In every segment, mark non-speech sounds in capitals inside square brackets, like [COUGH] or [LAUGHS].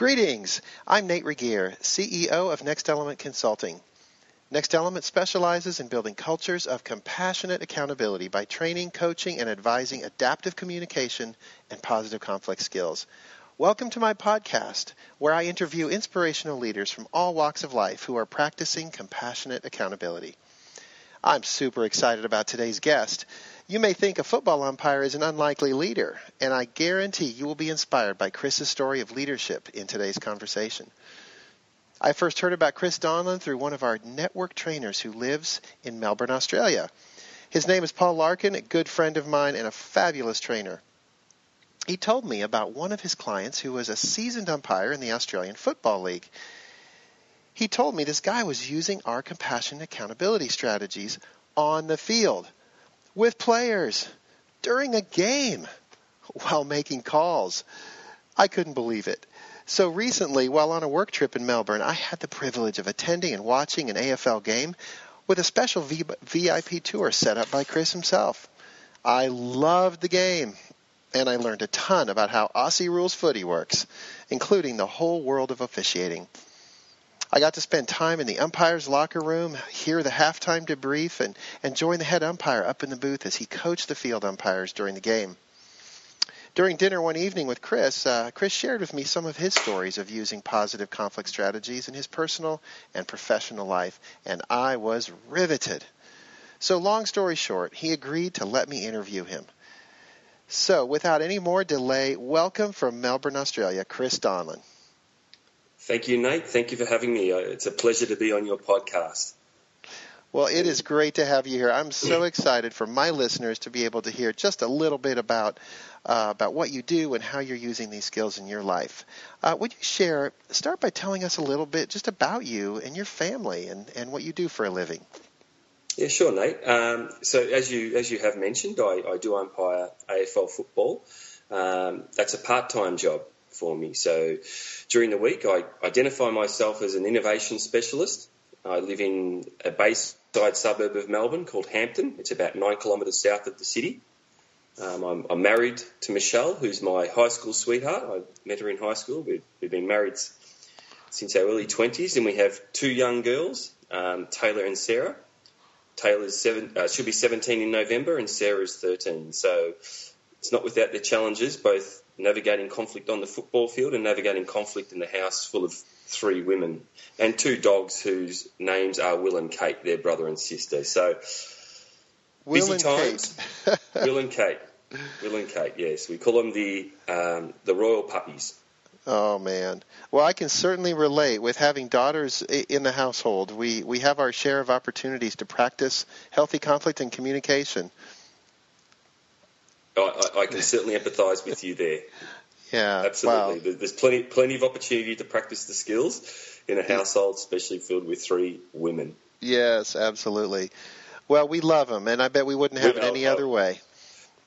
Greetings. I'm Nate Regier, CEO of Next Element Consulting. Next Element specializes in building cultures of compassionate accountability by training, coaching, and advising adaptive communication and positive conflict skills. Welcome to my podcast, where I interview inspirational leaders from all walks of life who are practicing compassionate accountability. I'm super excited about today's guest. You may think a football umpire is an unlikely leader, and I guarantee you will be inspired by Chris's story of leadership in today's conversation. I first heard about Chris Donlan through one of our network trainers who lives in Melbourne, Australia. His name is Paul Larkin, a good friend of mine and a fabulous trainer. He told me about one of his clients who was a seasoned umpire in the Australian Football League. He told me this guy was using our compassion accountability strategies on the field with players during a game while making calls. I couldn't believe it. So recently, while on a work trip in Melbourne, I had the privilege of attending and watching an AFL game with a special VIP tour set up by Chris himself. I loved the game, and I learned a ton about how Aussie rules footy works, including the whole world of officiating. I got to spend time in the umpire's locker room, hear the halftime debrief, and, and join the head umpire up in the booth as he coached the field umpires during the game. During dinner one evening with Chris, uh, Chris shared with me some of his stories of using positive conflict strategies in his personal and professional life, and I was riveted. So, long story short, he agreed to let me interview him. So, without any more delay, welcome from Melbourne, Australia, Chris Donlan. Thank you, Nate. Thank you for having me. Uh, it's a pleasure to be on your podcast. Well, it is great to have you here. I'm so [CLEARS THROAT] excited for my listeners to be able to hear just a little bit about uh, about what you do and how you're using these skills in your life. Uh, would you share? Start by telling us a little bit just about you and your family and, and what you do for a living. Yeah, sure, Nate. Um, so as you as you have mentioned, I, I do umpire AFL football. Um, that's a part time job for me. So during the week, I identify myself as an innovation specialist. I live in a bayside suburb of Melbourne called Hampton. It's about nine kilometres south of the city. Um, I'm, I'm, married to Michelle, who's my high school sweetheart. I met her in high school. We've, we've been married since our early 20s, and we have two young girls, um, Taylor and Sarah. Taylor's seven, uh, she'll be 17 in November, and Sarah's 13. So it's not without their challenges, both navigating conflict on the football field and navigating conflict in the house full of three women and two dogs whose names are Will and Kate, their brother and sister. So Will busy times. [LAUGHS] Will and Kate. Will and Kate. Yes, we call them the um, the royal puppies. Oh man. Well, I can certainly relate with having daughters in the household. We we have our share of opportunities to practice healthy conflict and communication. I, I can certainly empathise with you there. [LAUGHS] Yeah, absolutely. Wow. There's plenty plenty of opportunity to practice the skills in a household, especially filled with three women. Yes, absolutely. Well, we love them, and I bet we wouldn't have it any other way.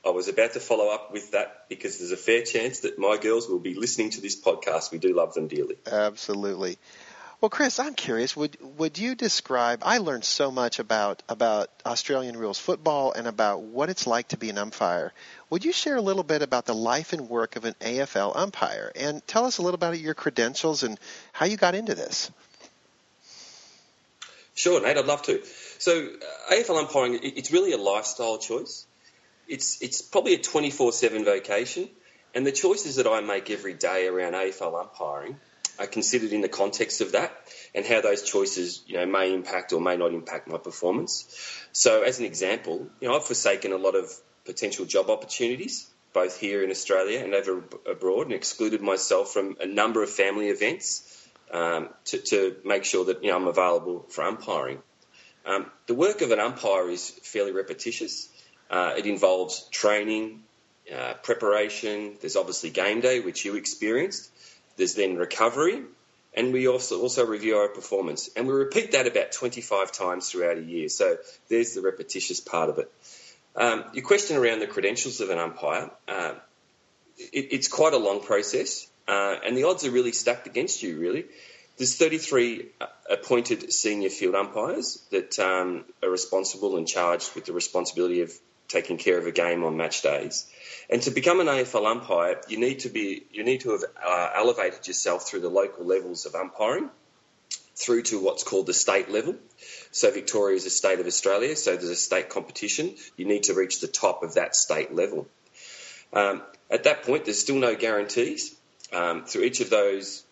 I was about to follow up with that because there's a fair chance that my girls will be listening to this podcast. We do love them dearly. Absolutely. Well, Chris, I'm curious. Would would you describe? I learned so much about about Australian rules football and about what it's like to be an umpire. Would you share a little bit about the life and work of an AFL umpire and tell us a little about your credentials and how you got into this? Sure, Nate. I'd love to. So, uh, AFL umpiring, it's really a lifestyle choice. It's it's probably a 24/7 vocation, and the choices that I make every day around AFL umpiring are considered in the context of that and how those choices, you know, may impact or may not impact my performance. So, as an example, you know, I've forsaken a lot of potential job opportunities, both here in Australia and over abroad, and excluded myself from a number of family events um, to, to, make sure that you know I'm available for umpiring. Um, the work of an umpire is fairly repetitious. Uh, it involves training, uh, preparation. There's obviously game day, which you experienced. There's then recovery, and we also also review our performance, and we repeat that about 25 times throughout a year. So there's the repetitious part of it. Um, your question around the credentials of an umpire, uh, it, it's quite a long process, uh, and the odds are really stacked against you. Really, there's 33 uh, appointed senior field umpires that um, are responsible and charged with the responsibility of taking care of a game on match days. And to become an AFL umpire, you need to be you need to have uh, elevated yourself through the local levels of umpiring through to what's called the state level. So Victoria is a state of Australia, so there's a state competition. You need to reach the top of that state level. Um, at that point, there's still no guarantees. Um, through each of those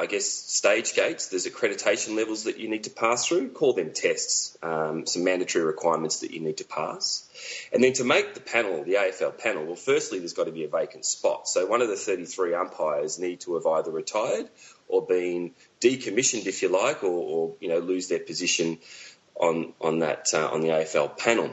I guess, stage gates. There's accreditation levels that you need to pass through. Call them tests, um, some mandatory requirements that you need to pass. And then to make the panel, the AFL panel, well, firstly, there's got to be a vacant spot. So one of the 33 umpires need to have either retired or been decommissioned, if you like, or, or you know, lose their position on, on that, uh, on the AFL panel.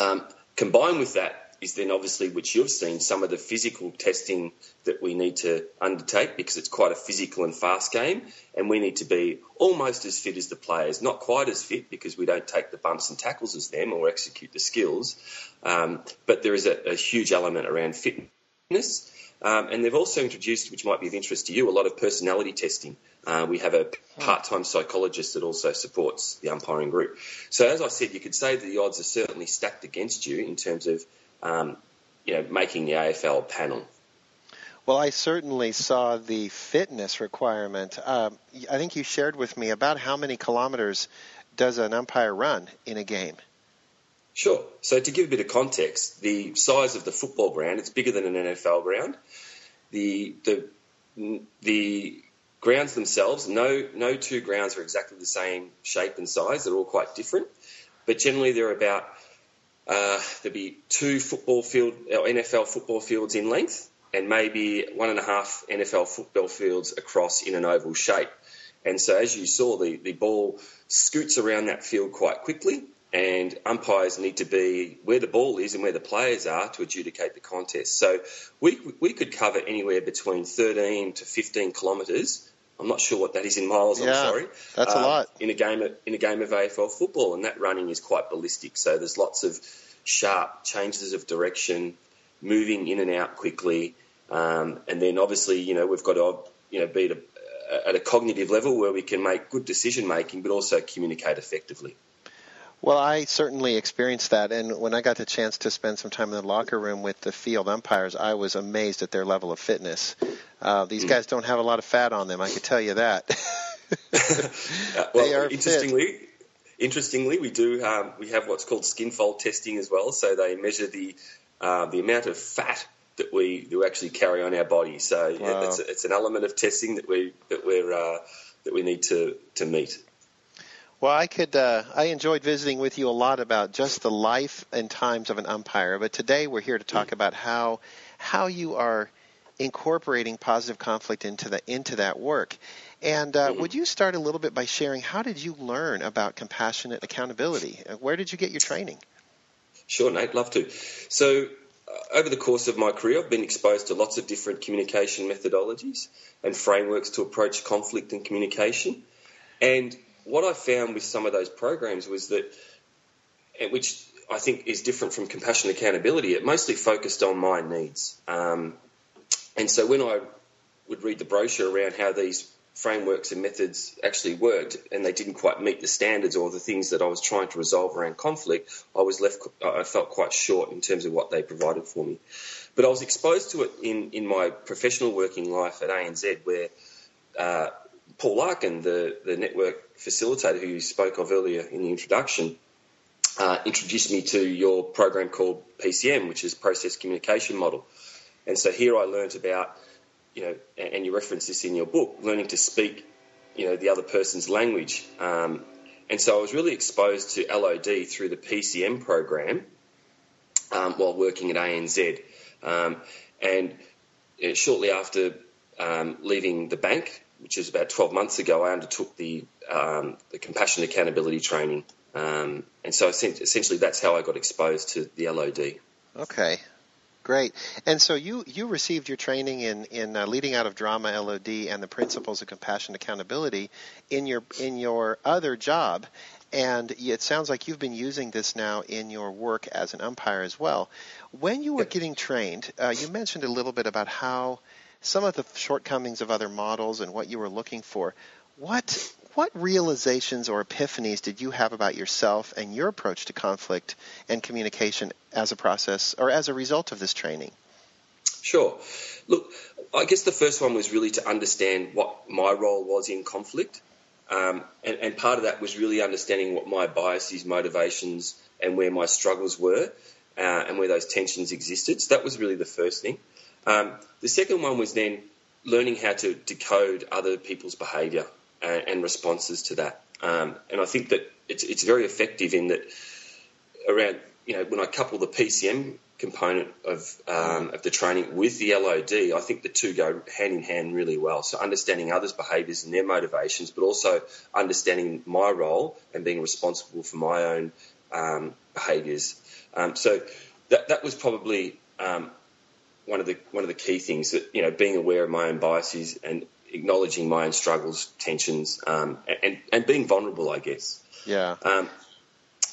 Um, combined with that, is then obviously, which you've seen, some of the physical testing that we need to undertake because it's quite a physical and fast game, and we need to be almost as fit as the players. Not quite as fit because we don't take the bumps and tackles as them or execute the skills, um, but there is a, a huge element around fitness. Um, and they've also introduced, which might be of interest to you, a lot of personality testing. Uh, we have a part-time psychologist that also supports the umpiring group. So as I said, you could say that the odds are certainly stacked against you in terms of um, you know, making the AFL panel. Well, I certainly saw the fitness requirement. Um, I think you shared with me about how many kilometers does an umpire run in a game? Sure. So to give a bit of context, the size of the football ground, it's bigger than an NFL ground. The the the grounds themselves, no no two grounds are exactly the same shape and size. They're all quite different, but generally they're about uh, there'd be two football field or NFL football fields in length, and maybe one and a half NFL football fields across in an oval shape. And so, as you saw, the, the ball scoots around that field quite quickly, and umpires need to be where the ball is and where the players are to adjudicate the contest. So, we, we could cover anywhere between 13 to 15 kilometres I'm not sure what that is in miles. Yeah, I'm sorry. That's a lot in a game of, in a game of AFL football, and that running is quite ballistic. So there's lots of sharp changes of direction, moving in and out quickly, um, and then obviously you know we've got to you know be at a, at a cognitive level where we can make good decision making, but also communicate effectively. Well, I certainly experienced that, and when I got the chance to spend some time in the locker room with the field umpires, I was amazed at their level of fitness. Uh, these mm. guys don't have a lot of fat on them, I can tell you that. [LAUGHS] [LAUGHS] uh, well, interestingly, fit. interestingly, we do um, we have what's called skin fold testing as well. So they measure the uh, the amount of fat that we do actually carry on our body. So wow. yeah, it's, it's, an element of testing that we that we're uh, that we need to to meet. Well, I could. Uh, I enjoyed visiting with you a lot about just the life and times of an umpire. But today we're here to talk about how how you are incorporating positive conflict into the into that work. And uh, mm-hmm. would you start a little bit by sharing how did you learn about compassionate accountability? Uh, where did you get your training? Sure, Nate. Love to. So. Uh, over the course of my career, I've been exposed to lots of different communication methodologies and frameworks to approach conflict and communication. And what I found with some of those programs was that, which I think is different from compassion accountability, it mostly focused on my needs. Um, and so when I would read the brochure around how these frameworks and methods actually worked and they didn't quite meet the standards or the things that I was trying to resolve around conflict, I was left, I felt quite short in terms of what they provided for me. But I was exposed to it in, in my professional working life at ANZ where uh, Paul Larkin, the, the network facilitator who you spoke of earlier in the introduction, uh, introduced me to your program called PCM, which is Process Communication Model. And so here I learned about, you know, and you reference this in your book, learning to speak, you know, the other person's language. Um, and so I was really exposed to LOD through the PCM program um, while working at ANZ. Um, and uh, shortly after um, leaving the bank, which is about 12 months ago, I undertook the, um, the compassion accountability training. Um, and so essentially that's how I got exposed to the LOD. Okay, great. And so you, you received your training in, in uh, leading out of drama LOD and the principles of compassion accountability in your, in your other job. And it sounds like you've been using this now in your work as an umpire as well. When you were getting trained, uh, you mentioned a little bit about how some of the shortcomings of other models and what you were looking for. What what realizations or epiphanies did you have about yourself and your approach to conflict and communication as a process or as a result of this training? Sure. Look, I guess the first one was really to understand what my role was in conflict. Um, and, and, part of that was really understanding what my biases, motivations, and where my struggles were, uh, and where those tensions existed. So that was really the first thing. Um, the second one was then learning how to decode other people's behaviour and, and, responses to that. Um, and I think that it's, it's very effective in that around, you know, when I couple the PCM component of, um, of the training with the LOD, I think the two go hand in hand really well. So understanding others' behaviours and their motivations, but also understanding my role and being responsible for my own um, behaviours. Um, so that that was probably um, one of the one of the key things that you know being aware of my own biases and acknowledging my own struggles, tensions, um, and and being vulnerable, I guess. Yeah. Um,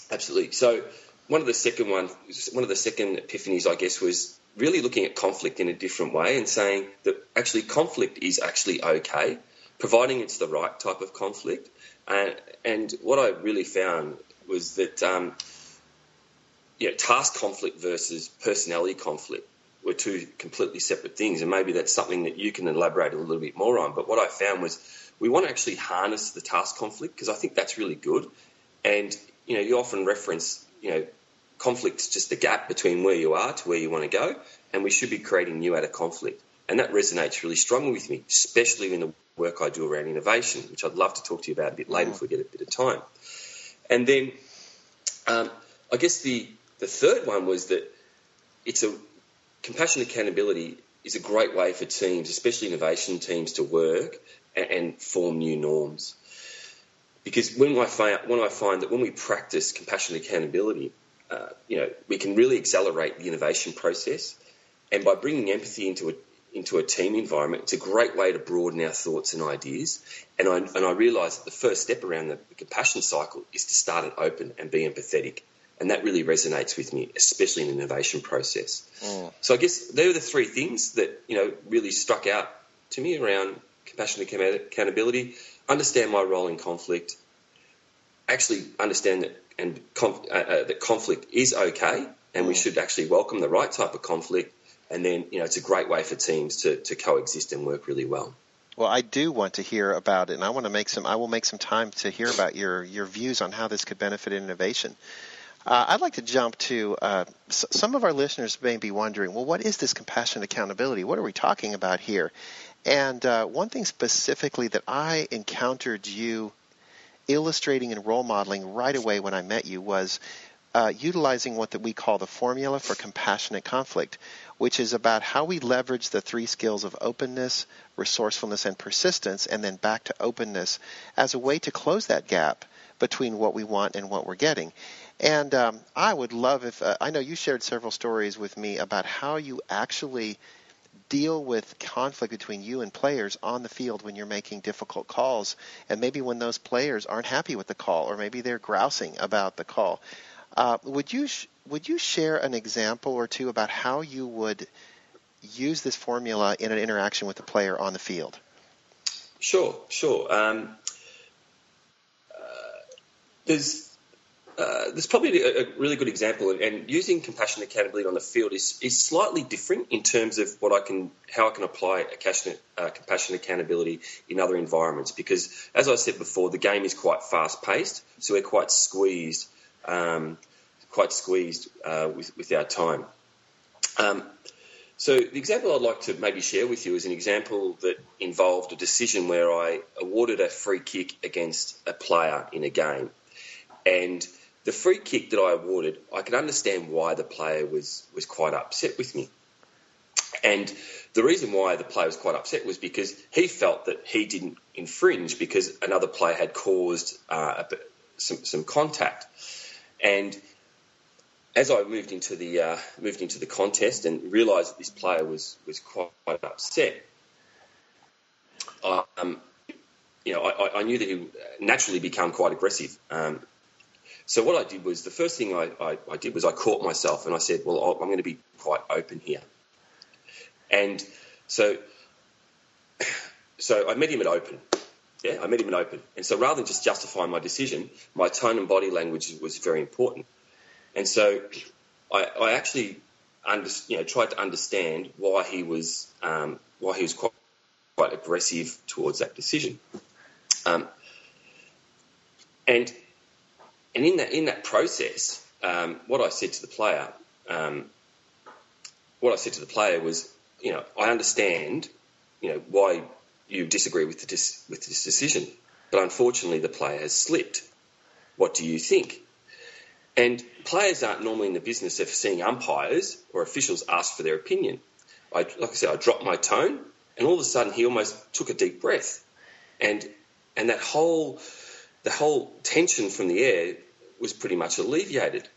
absolutely. So one of the second one, one of the second epiphanies, I guess, was really looking at conflict in a different way and saying that actually conflict is actually okay, providing it's the right type of conflict. And, and what I really found was that um, you know, task conflict versus personality conflict were two completely separate things, and maybe that's something that you can elaborate a little bit more on. But what I found was we want to actually harness the task conflict because I think that's really good. And you know, you often reference you know conflict's just the gap between where you are to where you want to go, and we should be creating new out of conflict. And that resonates really strongly with me, especially in the work I do around innovation, which I'd love to talk to you about a bit later if we get a bit of time. And then um, I guess the the third one was that it's a compassion accountability is a great way for teams, especially innovation teams, to work and, and form new norms. Because when I find when I find that when we practice compassion accountability, uh, you know, we can really accelerate the innovation process, and by bringing empathy into a into a team environment, it's a great way to broaden our thoughts and ideas. And I and I realise that the first step around the, compassion cycle is to start it open and be empathetic and that really resonates with me, especially in the innovation process. Mm. So I guess they were the three things that you know really struck out to me around compassion and accountability. Understand my role in conflict. Actually understand that and conf- uh, uh, that conflict is okay, and mm. we should actually welcome the right type of conflict. And then you know it's a great way for teams to, to coexist and work really well. Well, I do want to hear about it, and I want to make some. I will make some time to hear about your your views on how this could benefit innovation. Uh, I'd like to jump to uh, s- some of our listeners may be wondering, well, what is this compassion accountability? What are we talking about here? And uh, one thing specifically that I encountered you illustrating and role modeling right away when I met you was uh, utilizing what that we call the formula for compassionate conflict, which is about how we leverage the three skills of openness, resourcefulness, and persistence, and then back to openness as a way to close that gap between what we want and what we're getting. And um, I would love if uh, I know you shared several stories with me about how you actually deal with conflict between you and players on the field when you're making difficult calls, and maybe when those players aren't happy with the call, or maybe they're grousing about the call. Uh, would you sh- would you share an example or two about how you would use this formula in an interaction with the player on the field? Sure, sure. Um, uh, there's uh, there's probably a, a, really good example, and using compassion accountability on the field is, is slightly different in terms of what I can, how I can apply a uh, compassion accountability in other environments. Because, as I said before, the game is quite fast paced, so we're quite squeezed, um, quite squeezed uh, with, with our time. Um, so, the example I'd like to maybe share with you is an example that involved a decision where I awarded a free kick against a player in a game, and the free kick that I awarded, I could understand why the player was, was quite upset with me. And the reason why the player was quite upset was because he felt that he didn't infringe because another player had caused uh, some, some contact. And as I moved into the uh, moved into the contest and realised that this player was was quite, quite upset, um, you know, I, I, knew that he would naturally become quite aggressive. Um, so what I did was the first thing I, I, I did was I caught myself and I said, well, I'm going to be quite open here. And so, so I met him at open, Yeah, I met him at open. And so rather than just justifying my decision, my tone and body language was very important. And so I, I actually under, you know, tried to understand why he was um, why he was quite, quite aggressive towards that decision. Um, and and in that in that process, um, what I said to the player, um, what I said to the player was, you know, I understand, you know, why you disagree with, dis- with this decision. But unfortunately, the player has slipped. What do you think? And players aren't normally in the business of seeing umpires or officials ask for their opinion. I, like I said, I dropped my tone, and all of a sudden, he almost took a deep breath, and and that whole the whole tension from the air was pretty much alleviated.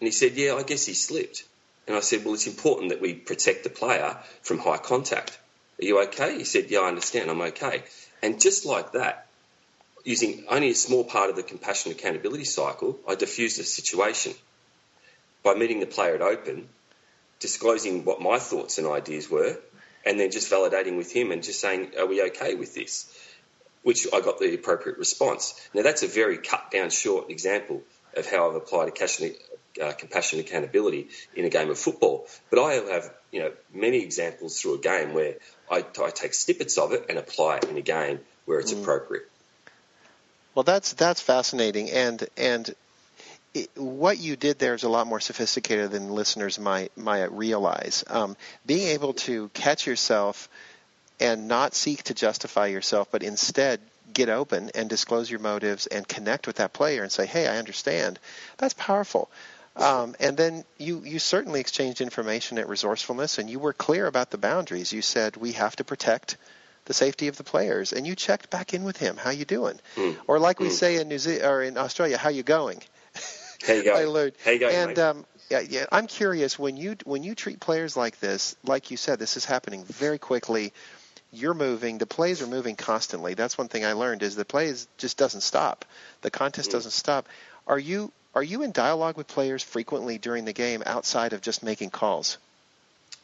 And he said, "Yeah, I guess he slipped." And I said, "Well, it's important that we protect the player from high contact." Are you okay? He said, Yeah, I understand. I'm okay. And just like that, using only a small part of the compassion accountability cycle, I diffused the situation by meeting the player at open, disclosing what my thoughts and ideas were, and then just validating with him and just saying, Are we okay with this? Which I got the appropriate response. Now, that's a very cut down short example of how I've applied a uh, compassion accountability in a game of football. But I have, you know, many examples through a game where I, I take snippets of it and apply it in a game where it's mm. appropriate. Well, that's that's fascinating, and and it, what you did there is a lot more sophisticated than listeners might might realize. Um, being able to catch yourself and not seek to justify yourself, but instead get open and disclose your motives and connect with that player and say, "Hey, I understand." That's powerful. Um, and then you, you certainly exchanged information at resourcefulness, and you were clear about the boundaries. You said we have to protect the safety of the players, and you checked back in with him. How you doing? Mm. Or like we mm. say in New Zealand or in Australia, how you going? How you [LAUGHS] going? How you going? And um, yeah, yeah, I'm curious when you when you treat players like this, like you said, this is happening very quickly. You're moving. The plays are moving constantly. That's one thing I learned is the plays just doesn't stop. The contest mm. doesn't stop. Are you are you in dialogue with players frequently during the game outside of just making calls?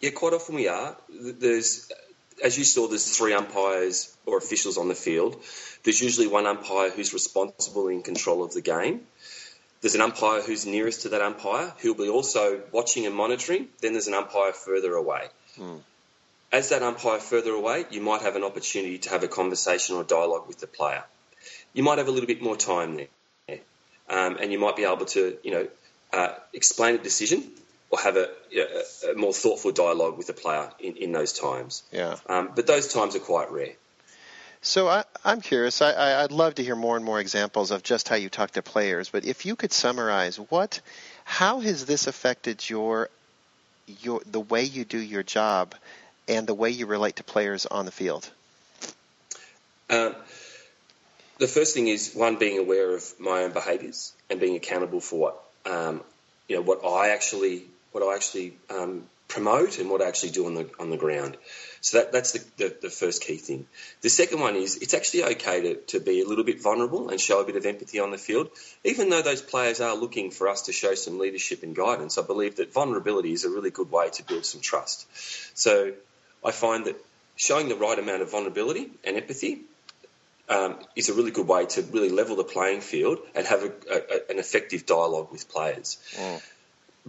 Yeah, quite often we are. There's, as you saw, there's three umpires or officials on the field. There's usually one umpire who's responsible in control of the game. There's an umpire who's nearest to that umpire who'll be also watching and monitoring. Then there's an umpire further away. Hmm. As that umpire further away, you might have an opportunity to have a conversation or dialogue with the player. You might have a little bit more time there um, and you might be able to, you know, uh, explain a decision or have a, a, more thoughtful dialogue with the player in, in those times. Yeah. Um, but those times are quite rare. So I, am curious. I, would love to hear more and more examples of just how you talk to players. But if you could summarize, what, how has this affected your, your the way you do your job, and the way you relate to players on the field? Um, the first thing is one being aware of my own behaviours and being accountable for what um, you know what I actually what I actually um, promote and what I actually do on the on the ground. So that, that's the, the, the, first key thing. The second one is it's actually okay to, to be a little bit vulnerable and show a bit of empathy on the field. Even though those players are looking for us to show some leadership and guidance, I believe that vulnerability is a really good way to build some trust. So I find that showing the right amount of vulnerability and empathy um, is a really good way to really level the playing field and have a, a, an effective dialogue with players. Mm.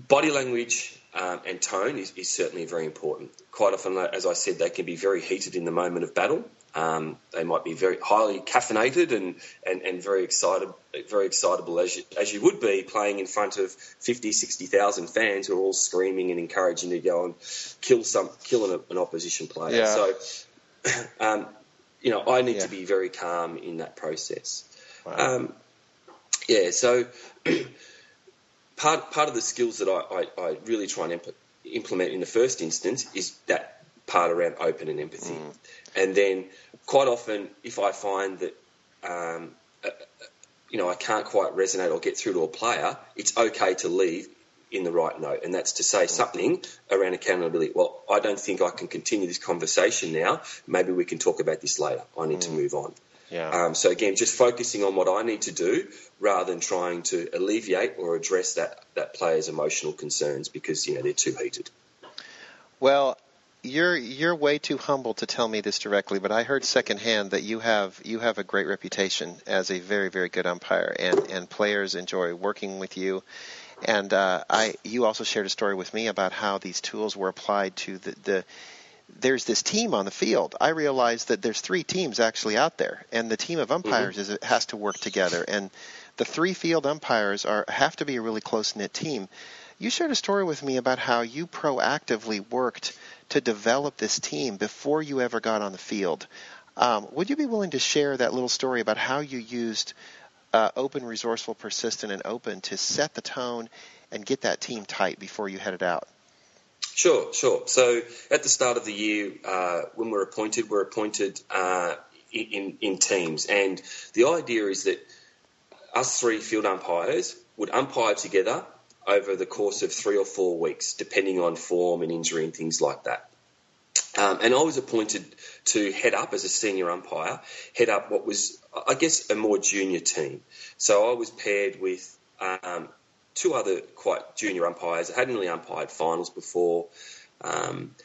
Body language um, and tone is, is, certainly very important. Quite often, as I said, they can be very heated in the moment of battle. Um, they might be very highly caffeinated and, and, and very excited, very excitable as you, as you would be playing in front of 50, 60,000 fans who are all screaming and encouraging you to go and kill some kill an, an opposition player. Yeah. So [CLEARS THROAT] um, you know, I need yeah. to be very calm in that process. Wow. Um, yeah, so [CLEARS THROAT] part part of the skills that I, I, I really try and imp- implement in the first instance is that part around open and empathy, mm. and then quite often if I find that um, uh, you know I can't quite resonate or get through to a player, it's okay to leave in the right note, and that's to say something around accountability. Well, I don't think I can continue this conversation now. Maybe we can talk about this later. I need mm. to move on. Yeah. Um, so again, just focusing on what I need to do rather than trying to alleviate or address that that player's emotional concerns because you know they're too heated. Well, you're you're way too humble to tell me this directly, but I heard secondhand that you have you have a great reputation as a very very good umpire, and and players enjoy working with you. And uh, I you also shared a story with me about how these tools were applied to the, the there's this team on the field. I realized that there's three teams actually out there, and the team of umpires mm-hmm. is has to work together, and the three field umpires are have to be a really close knit team. You shared a story with me about how you proactively worked to develop this team before you ever got on the field. Um, would you be willing to share that little story about how you used uh, open, resourceful, persistent, and open to set the tone and get that team tight before you headed out? Sure, sure. So at the start of the year, uh, when we're appointed, we're appointed uh, in, in teams. And the idea is that us three field umpires would umpire together over the course of three or four weeks, depending on form and injury and things like that. Um, and I was appointed to head up as a senior umpire, head up what was, I guess, a more junior team. So I was paired with um, two other quite junior umpires. I hadn't really umpired finals before. Um,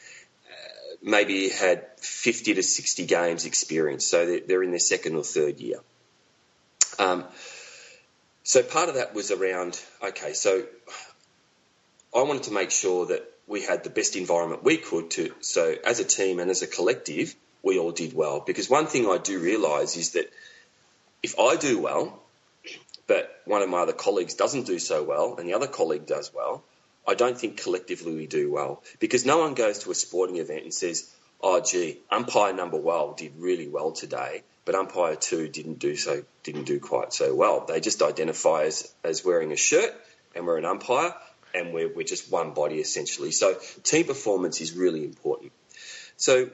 maybe had 50 to 60 games experience, so they're in their second or third year. So part of that was around, okay, so I wanted to make sure that we had the best environment we could to, so as a team and as a collective, we all did well. Because one thing I do realise is that if I do well, but one of my other colleagues doesn't do so well and the other colleague does well, I don't think collectively we do well. Because no one goes to a sporting event and says, oh, gee, umpire number one did really well today but umpire two didn't do so didn't do quite so well. They just identify as, as wearing a shirt and we're an umpire and we're, we're just one body essentially. So team performance is really important. So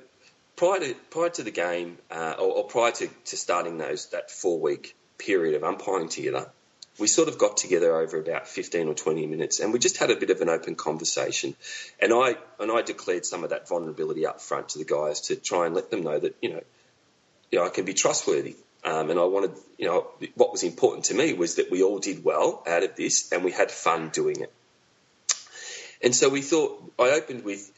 prior to prior to the game uh, or, or, prior to, to starting those that four week period of umpiring together, we sort of got together over about 15 or 20 minutes and we just had a bit of an open conversation. And I, and I declared some of that vulnerability up front to the guys to try and let them know that, you know, you know, I can be trustworthy. Um, and I wanted, you know, what was important to me was that we all did well out of this and we had fun doing it. And so we thought, I opened with,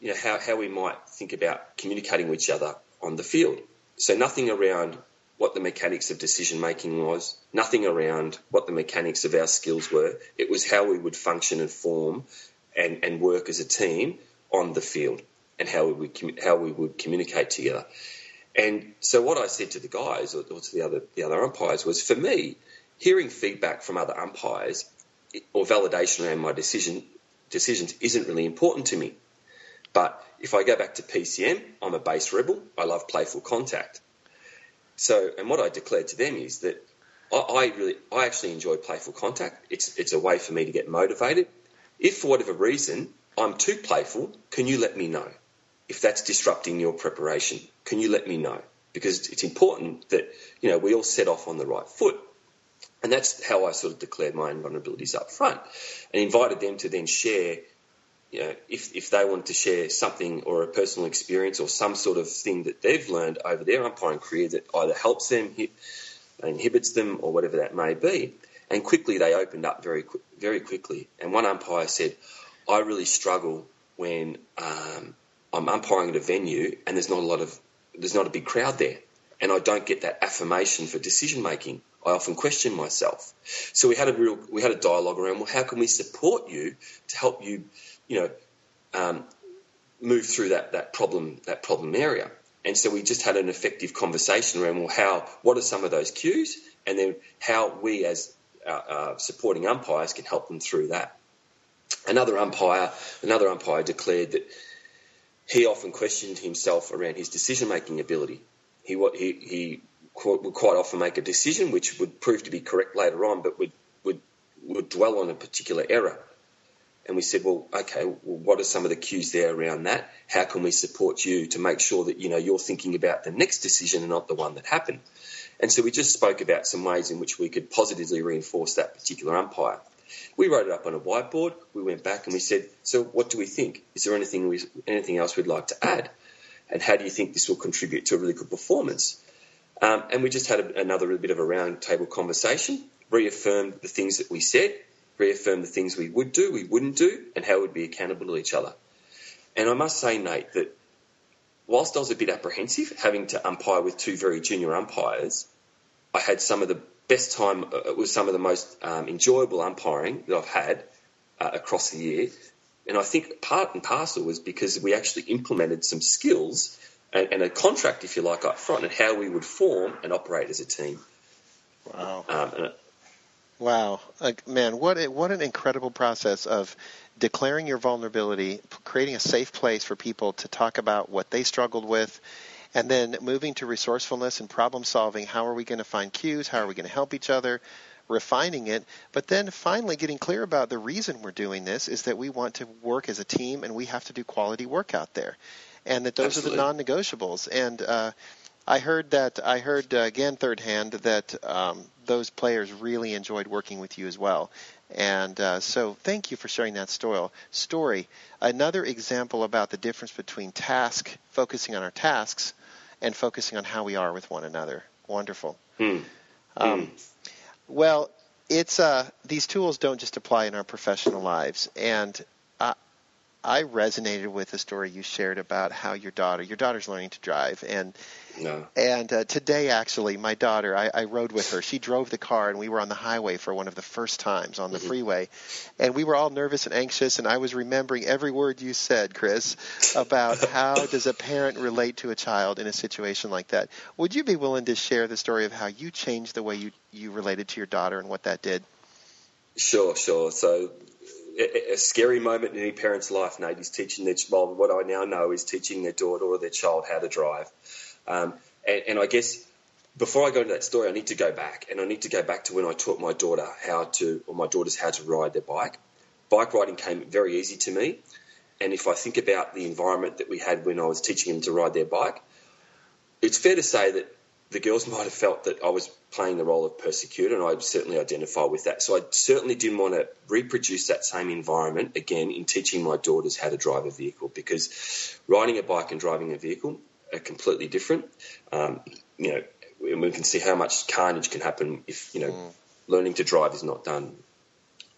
you know, how, how we might think about communicating with each other on the field. So nothing around what the mechanics of decision making was, nothing around what the mechanics of our skills were. It was how we would function and form and, and work as a team on the field and how we would, how we would communicate together. And so what I said to the guys or, or to the other the other umpires was, for me, hearing feedback from other umpires or validation around my decision decisions isn't really important to me. But if I go back to PCM, I'm a base rebel. I love playful contact. So, and what I declared to them is that I, I really, I actually enjoy playful contact. It's it's a way for me to get motivated. If for whatever reason I'm too playful, can you let me know? if that's disrupting your preparation, can you let me know? Because it's important that, you know, we all set off on the right foot. And that's how I sort of declared my vulnerabilities up front and invited them to then share, you know, if, if they wanted to share something or a personal experience or some sort of thing that they've learned over their umpiring career that either helps them, inhibits them, or whatever that may be. And quickly they opened up very, very quickly. And one umpire said, I really struggle when um, I'm umpiring at a venue and there's not a lot of there's not a big crowd there, and I don't get that affirmation for decision making. I often question myself. So we had a real we had a dialogue around well, how can we support you to help you, you know, um, move through that that problem that problem area. And so we just had an effective conversation around well, how what are some of those cues, and then how we as uh, uh, supporting umpires can help them through that. Another umpire, another umpire declared that he often questioned himself around his decision making ability. He, he, he would quite often make a decision which would prove to be correct later on, but would, would, would dwell on a particular error. And we said, well, okay, well, what are some of the cues there around that? How can we support you to make sure that, you know, you're thinking about the next decision and not the one that happened? And so we just spoke about some ways in which we could positively reinforce that particular umpire. We wrote it up on a whiteboard. We went back and we said, so what do we think? Is there anything we, anything else we'd like to add? And how do you think this will contribute to a really good performance? Um, and we just had a, another bit of a roundtable conversation, reaffirmed the things that we said, reaffirmed the things we would do, we wouldn't do, and how we'd be accountable to each other. And I must say, Nate, that whilst I was a bit apprehensive having to umpire with two very junior umpires, I had some of the best time. Uh, it was some of the most um, enjoyable umpiring that I've had uh, across the year. And I think part and parcel was because we actually implemented some skills and, and, a contract, if you like, up front, and how we would form and operate as a team. Wow. Um, wow, like, man, what a, what an incredible process of declaring your vulnerability, creating a safe place for people to talk about what they struggled with, and then moving to resourcefulness and problem solving. How are we going to find cues? How are we going to help each other? Refining it, but then finally getting clear about the reason we're doing this is that we want to work as a team and we have to do quality work out there, and that those Absolutely. are the non-negotiables. And uh, I heard that I heard uh, again third hand that um, those players really enjoyed working with you as well. And uh, so, thank you for sharing that story. Story. Another example about the difference between task, focusing on our tasks, and focusing on how we are with one another. Wonderful. Hmm. Um, hmm. Well, it's uh, these tools don't just apply in our professional lives, and I, I resonated with the story you shared about how your daughter, your daughter's learning to drive, and no. And uh, today, actually, my daughter, I, I rode with her. She drove the car, and we were on the highway for one of the first times on the mm-hmm. freeway. And we were all nervous and anxious, and I was remembering every word you said, Chris, about [LAUGHS] how does a parent relate to a child in a situation like that. Would you be willing to share the story of how you changed the way you, you related to your daughter and what that did? Sure, sure. So a, a scary moment in any parent's life, Nate, is teaching their well, what I now know is teaching their daughter or their child how to drive. Um, and, and I guess before I go into that story, I need to go back, and I need to go back to when I taught my daughter how to, or my daughters how to ride their bike. Bike riding came very easy to me, and if I think about the environment that we had when I was teaching them to ride their bike, it's fair to say that the girls [LAUGHS] might have felt that I was playing the role of persecutor, and I certainly identify with that. So I certainly didn't want to reproduce that same environment again in teaching my daughters how to drive a vehicle because riding a bike and driving a vehicle are completely different. Um, you know, we can see how much carnage can happen if you know mm. learning to drive is not done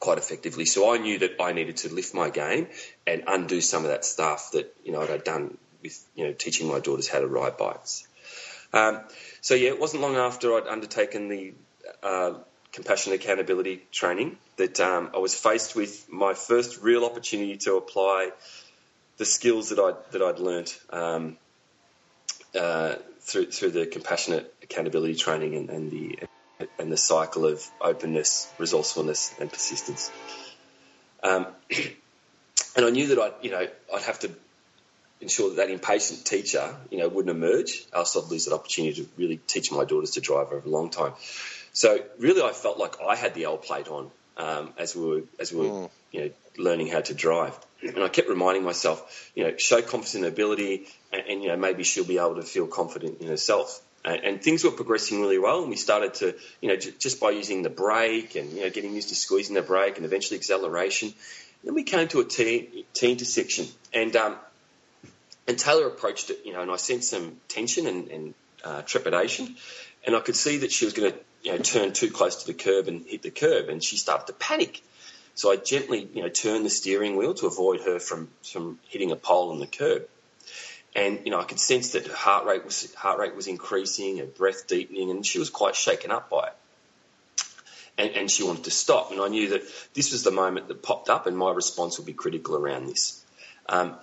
quite effectively. So I knew that I needed to lift my game and undo some of that stuff that you know I'd done with you know teaching my daughters how to ride bikes. Um, so yeah, it wasn't long after I'd undertaken the uh, compassion accountability training that um, I was faced with my first real opportunity to apply the skills that I'd that I'd learnt. Um, uh, through through the compassionate accountability training and, and, the and the cycle of openness, resourcefulness, and persistence. Um, [CLEARS THROAT] and I knew that I, you know, I'd have to ensure that that impatient teacher, you know, wouldn't emerge. Else I'd lose that opportunity to really teach my daughters to drive over a long time. So really, I felt like I had the L plate on um, as we were as we were, mm. you know, learning how to drive. And I kept reminding myself, you know, show confidence in ability, and, and you know, maybe she'll be able to feel confident in herself. And, and things were progressing really well, and we started to, you know, j- just by using the brake and you know, getting used to squeezing the brake and eventually acceleration. And Then we came to a T, T intersection, and um, and Taylor approached it, you know, and I sensed some tension and, and uh, trepidation, and I could see that she was going to, you know, turn too close to the curb and hit the curb, and she started to panic. So I gently, you know, turned the steering wheel to avoid her from, from hitting a pole on the curb. And, you know, I could sense that her heart rate was, heart rate was increasing, her breath deepening, and she was quite shaken up by it. And, and she wanted to stop. And I knew that this was the moment that popped up, and my response would be critical around this. Um,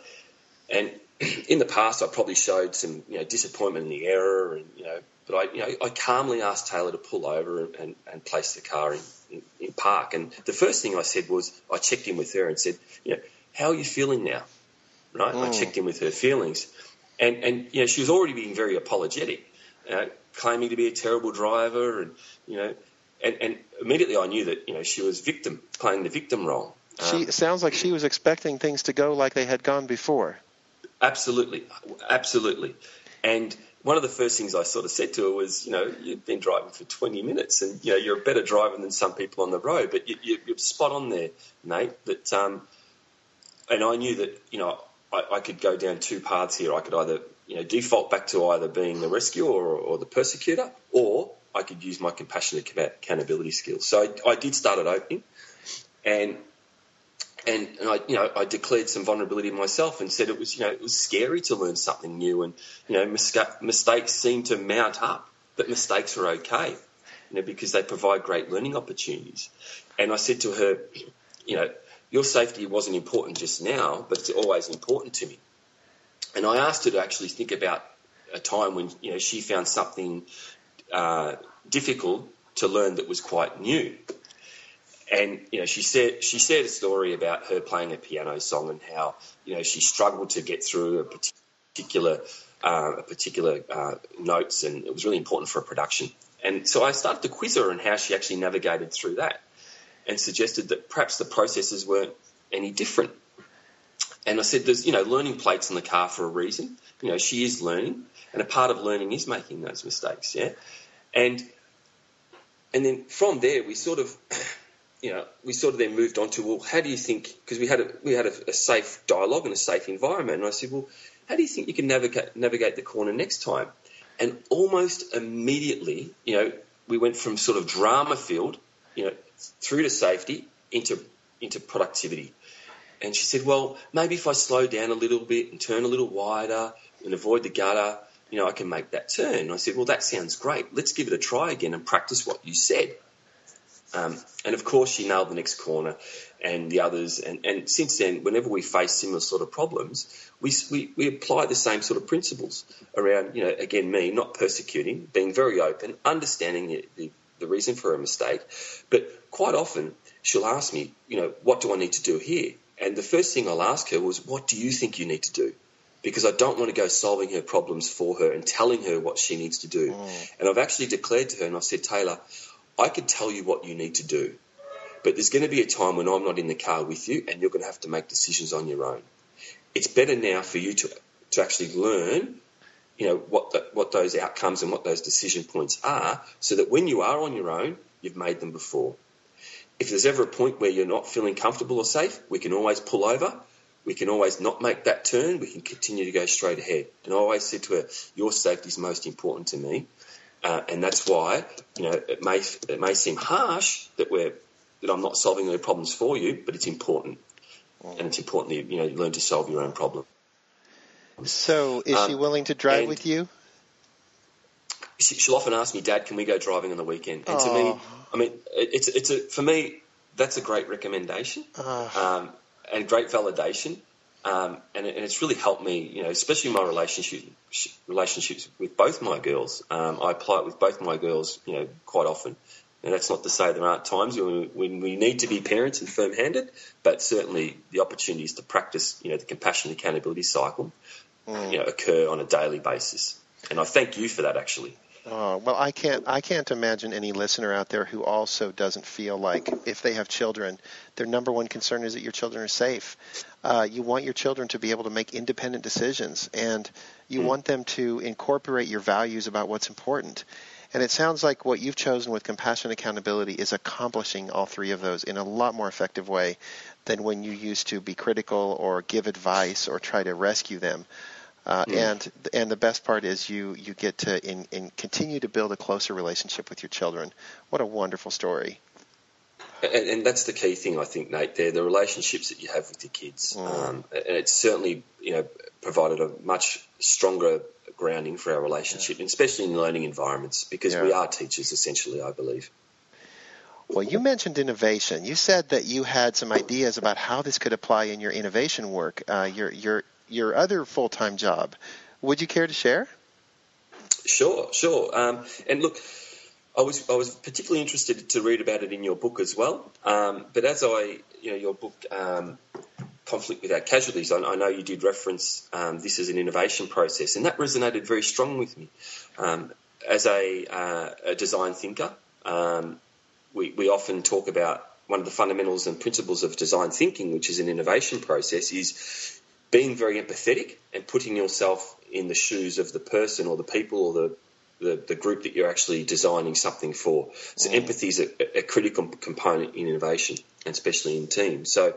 and in the past, I probably showed some, you know, disappointment in the error, and you know, but I, you know, I calmly asked Taylor to pull over and, and, and place the car in, in, in, park. And the first thing I said was, I checked in with her and said, you know, how are you feeling now? Right? Mm. I checked in with her feelings. And, and, you know, she was already being very apologetic, know, claiming to be a terrible driver and, you know, and, and immediately I knew that, you know, she was victim, playing the victim role. She um, sounds like she was expecting things to go like they had gone before. Absolutely, absolutely. And one of the first things I sort of said to her was, you know, you've been driving for 20 minutes, and you know you're a better driver than some people on the road. But you, are spot on there, Nate. That um, and I knew that you know I, I, could go down two paths here. I could either you know default back to either being the rescuer or, or the persecutor, or I could use my compassionate accountability skills. So I, I did start at opening, and and, and I, you know, I declared some vulnerability myself and said it was, you know, it was scary to learn something new, and you know, mistakes seem to mount up, but mistakes are okay, you know, because they provide great learning opportunities. And I said to her, you know, your safety wasn't important just now, but it's always important to me. And I asked her to actually think about a time when you know she found something uh, difficult to learn that was quite new and you know she said she shared a story about her playing a piano song and how you know she struggled to get through a particular uh, a particular uh, notes and it was really important for a production. And so I started to quiz her on how she actually navigated through that, and suggested that perhaps the processes weren't any different. And I said, "There's you know learning plates in the car for a reason. You know she is learning, and a part of learning is making those mistakes. Yeah, and and then from there we sort of you know, we sort of then moved on to, well, how do you think? Because we had a, we had a, a, safe dialogue and a safe environment, and I said, well, how do you think you can navigate navigate the corner next time? And almost immediately, you know, we went from sort of drama filled, you know, through to safety into into productivity. And she said, well, maybe if I slow down a little bit and turn a little wider and avoid the gutter, you know, I can make that turn. And I said, well, that sounds great. Let's give it a try again and practice what you said. Um, and of course, she nailed the next corner and the others. And, and since then, whenever we face similar sort of problems, we, we, we apply the same sort of principles around, you know, again, me not persecuting, being very open, understanding the, the, the reason for a mistake. But quite often, she'll ask me, you know, what do I need to do here? And the first thing I'll ask her was, what do you think you need to do? Because I don't want to go solving her problems for her and telling her what she needs to do. Mm. And I've actually declared to her, and I've said, Taylor, I could tell you what you need to do, but there's going to be a time when I'm not in the car with you and you're going to have to make decisions on your own. It's better now for you to, to actually learn, you know, what, the, what those outcomes and what those decision points are so that when you are on your own, you've made them before. If there's ever a point where you're not feeling comfortable or safe, we can always pull over. We can always not make that turn. We can continue to go straight ahead. And I always said to her, your safety is most important to me. Uh, and that's why, you know, it may it may seem harsh that we're that I'm not solving the problems for you, but it's important, and it's important that you know you learn to solve your own problem. So, is um, she willing to drive with you? She, will often ask me, "Dad, can we go driving on the weekend?" And Aww. to me, I mean, it's it's a for me that's a great recommendation um, and great validation. Um, and, and, it's really helped me, you know, especially my relationship relationships with both my girls. Um, I apply it with both my girls, you know, quite often. And that's not to say there aren't times when we, when we need to be parents and firm-handed, but certainly the opportunities to practice, you know, the compassion accountability cycle, mm. you know, occur on a daily basis. And I thank you for that, actually. Oh, well, I can't. I can't imagine any listener out there who also doesn't feel like if they have children, their number one concern is that your children are safe. Uh, you want your children to be able to make independent decisions, and you mm. want them to incorporate your values about what's important. And it sounds like what you've chosen with compassion accountability is accomplishing all three of those in a lot more effective way than when you used to be critical or give advice or try to rescue them. Uh, mm. And and the best part is you you get to in, in continue to build a closer relationship with your children. What a wonderful story. And, and, that's the key thing, I think, Nate. There, the relationships that you have with your kids, mm. um, and it's certainly you know provided a much stronger grounding for our relationship, yeah. especially in learning environments, because yeah. we are teachers essentially, I believe. Well, you mentioned innovation. You said that you had some ideas about how this could apply in your innovation work. Uh, your your your other full time job. Would you care to share? Sure, sure. Um, and look, I was I was particularly interested to read about it in your book as well. Um, but as I, you know, your book. Um, conflict without casualties. I, I, know you did reference um, this as an innovation process, and that resonated very strong with me. Um, as a, uh, a, design thinker, um, we, we often talk about one of the fundamentals and principles of design thinking, which is an innovation process, is being very empathetic and putting yourself in the shoes of the person or the people or the the, the group that you're actually designing something for. So mm. empathy is a, a, critical component in innovation, and especially in teams. So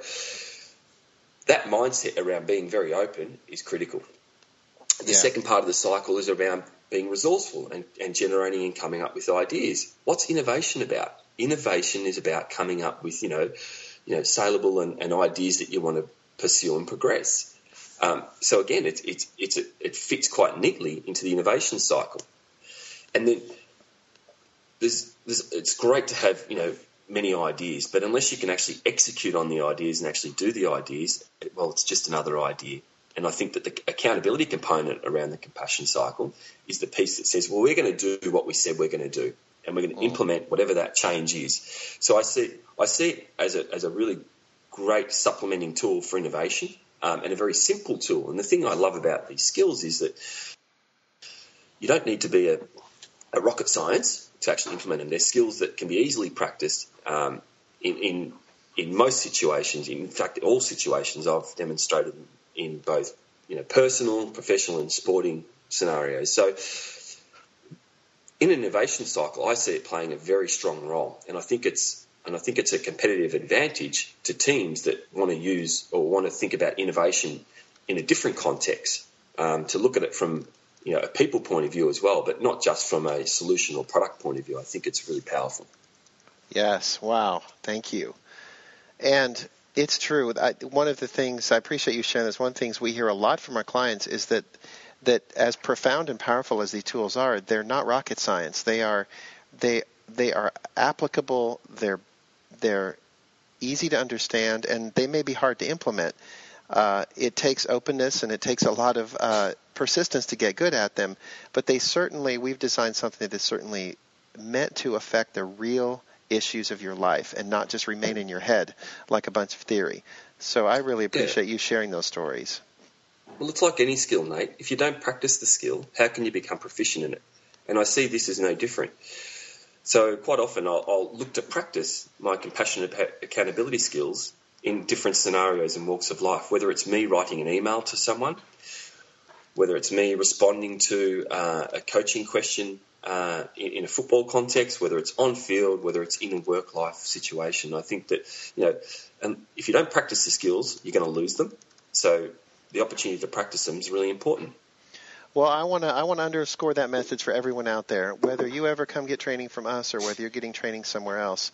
that mindset around being very open is critical. The yeah. second part of the cycle is around being resourceful and, and generating and coming up with ideas. What's innovation about? Innovation is about coming up with, you know, you know, saleable and, and ideas that you want to pursue and progress. Um, so again, it, it, it's a, it fits quite neatly into the innovation cycle. And then there's, there's, it's great to have, you know, many ideas, but unless you can actually execute on the ideas and actually do the ideas, well, it's just another idea. And I think that the accountability component around the compassion cycle is the piece that says, well, we're going to do what we said we're going to do, and we're going to mm. implement whatever that change is. So I see, I see it as a, as a really great supplementing tool for innovation um, and a very simple tool. And the thing I love about these skills is that you don't need to be a, a rocket science to actually implement them. They're skills that can be easily practiced um, in, in in most situations. In fact, all situations I've demonstrated in both you know personal, professional, and sporting scenarios. So. In an innovation cycle, I see it playing a very strong role, and I think it's and I think it's a competitive advantage to teams that want to use or want to think about innovation in a different context, um, to look at it from you know a people point of view as well, but not just from a solution or product point of view. I think it's really powerful. Yes. Wow. Thank you. And it's true. I, one of the things I appreciate you sharing this. One of the things we hear a lot from our clients is that that as profound and powerful as these tools are, they're not rocket science. They are they they are applicable. They're they're easy to understand, and they may be hard to implement. Uh, it takes openness and it takes a lot of uh, persistence to get good at them, but they certainly, we've designed something that's certainly meant to affect the real issues of your life and not just remain in your head like a bunch of theory. So I really appreciate yeah. you sharing those stories. Well, it's like any skill, Nate. If you don't practice the skill, how can you become proficient in it? And I see this as no different. So quite often I'll, I'll look to practice my compassionate accountability skills in different scenarios and walks of life, whether it's me writing an email to someone, whether it's me responding to uh, a coaching question uh, in, in, a football context, whether it's on field, whether it's in a work life situation. I think that, you know, and if you don't practice the skills, you're going to lose them. So the opportunity to practice them is really important. Well, I want to I want to underscore that message for everyone out there. Whether you ever come get training from us or whether you're getting training somewhere else,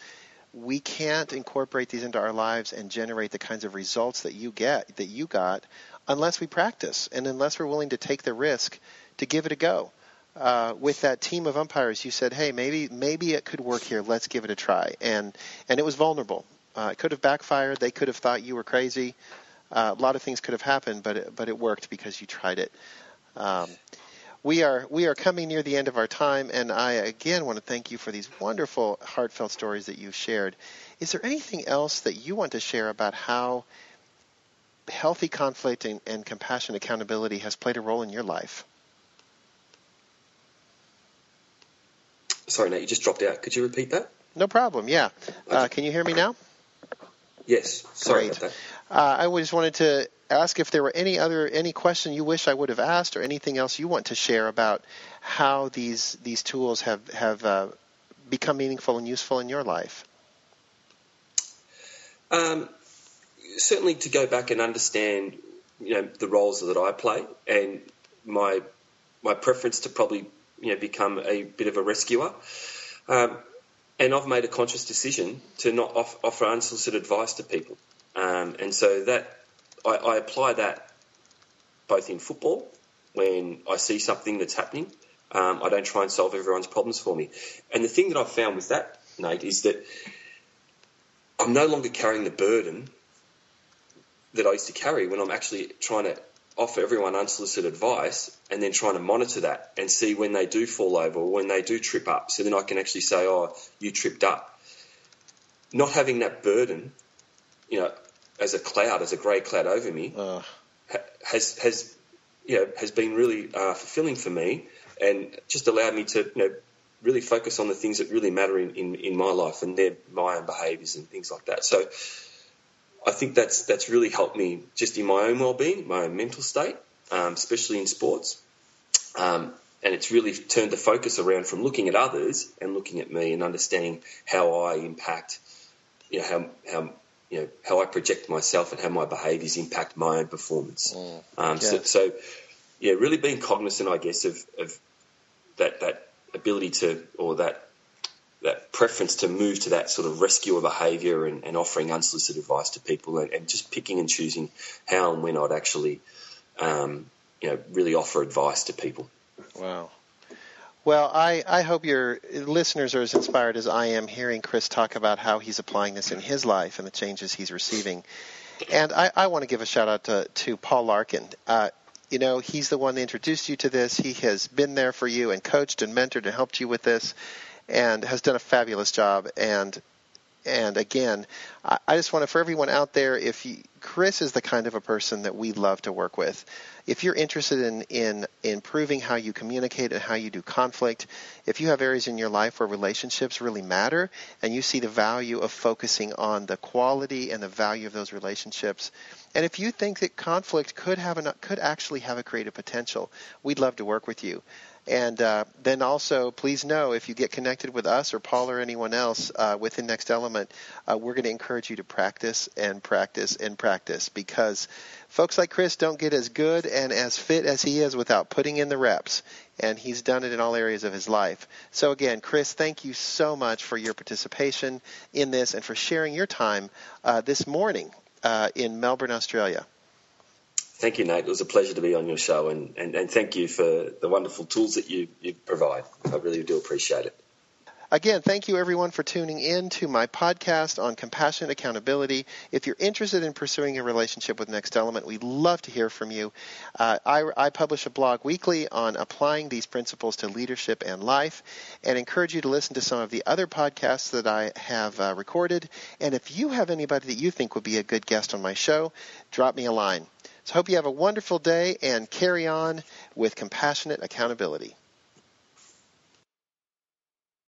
we can't incorporate these into our lives and generate the kinds of results that you get that you got unless we practice and unless we're willing to take the risk to give it a go. Uh, with that team of umpires, you said, "Hey, maybe maybe it could work here. Let's give it a try." And and it was vulnerable. Uh, it could have backfired. They could have thought you were crazy. Uh, a lot of things could have happened, but it, but it worked because you tried it. Um, we are we are coming near the end of our time, and I again want to thank you for these wonderful, heartfelt stories that you've shared. Is there anything else that you want to share about how healthy conflict and, and compassion accountability has played a role in your life? Sorry, Nate, you just dropped out. Could you repeat that? No problem. Yeah. Uh, can you hear me now? Yes. Sorry Great. Uh, I just wanted to ask if there were any other any question you wish I would have asked, or anything else you want to share about how these these tools have have uh, become meaningful and useful in your life. Um, certainly, to go back and understand, you know, the roles that I play and my my preference to probably you know become a bit of a rescuer. Um, and I've made a conscious decision to not off, offer unsolicited advice to people. Um, and so that I, I apply that both in football when I see something that's happening. Um, I don't try and solve everyone's problems for me. And the thing that I've found with that, Nate, is that I'm no longer carrying the burden that I used to carry when I'm actually trying to offer everyone unsolicited advice and then trying to monitor that and see when they do fall over or when they do trip up. So then I can actually say, oh, you tripped up. Not having that burden, you know, as a cloud, as a grey cloud over me, uh. has has you know has been really uh, fulfilling for me, and just allowed me to you know really focus on the things that really matter in, in, in my life and their my own behaviours and things like that. So I think that's that's really helped me just in my own well-being, my own mental state, um, especially in sports. Um, and it's really turned the focus around from looking at others and looking at me and understanding how I impact, you know, how, how you know how I project myself and how my behaviours impact my own performance. Mm, um, so, so, yeah, really being cognizant, I guess, of, of that that ability to or that that preference to move to that sort of rescuer behaviour and, and, offering unsolicited advice to people and, and, just picking and choosing how and when I'd actually, um, you know, really offer advice to people. Wow. Well, I, I hope your listeners are as inspired as I am hearing Chris talk about how he's applying this in his life and the changes he's receiving. And I, I want to give a shout out to, to Paul Larkin. Uh, you know, he's the one that introduced you to this. He has been there for you and coached and mentored and helped you with this and has done a fabulous job. And and again, I, just want to for everyone out there, if you, Chris is the kind of a person that we love to work with. If you're interested in, in improving how you communicate and how you do conflict, if you have areas in your life where relationships really matter and you see the value of focusing on the quality and the value of those relationships, and if you think that conflict could have an, could actually have a creative potential, we'd love to work with you. And uh, then also, please know if you get connected with us or Paul or anyone else uh, within Next Element, uh, we're going to encourage you to practice and practice and practice because folks like Chris don't get as good and as fit as he is without putting in the reps. And he's done it in all areas of his life. So, again, Chris, thank you so much for your participation in this and for sharing your time uh, this morning uh, in Melbourne, Australia. Thank you, Nate. It was a pleasure to be on your show, and, and, and thank you for the wonderful tools that you, you provide. I really do appreciate it. Again, thank you everyone for tuning in to my podcast on compassionate accountability. If you're interested in pursuing a relationship with Next Element, we'd love to hear from you. Uh, I, I, publish a blog weekly on applying these principles to leadership and life and encourage you to listen to some of the other podcasts that I have uh, recorded. And if you have anybody that you think would be a good guest on my show, drop me a line. So hope you have a wonderful day and carry on with compassionate accountability.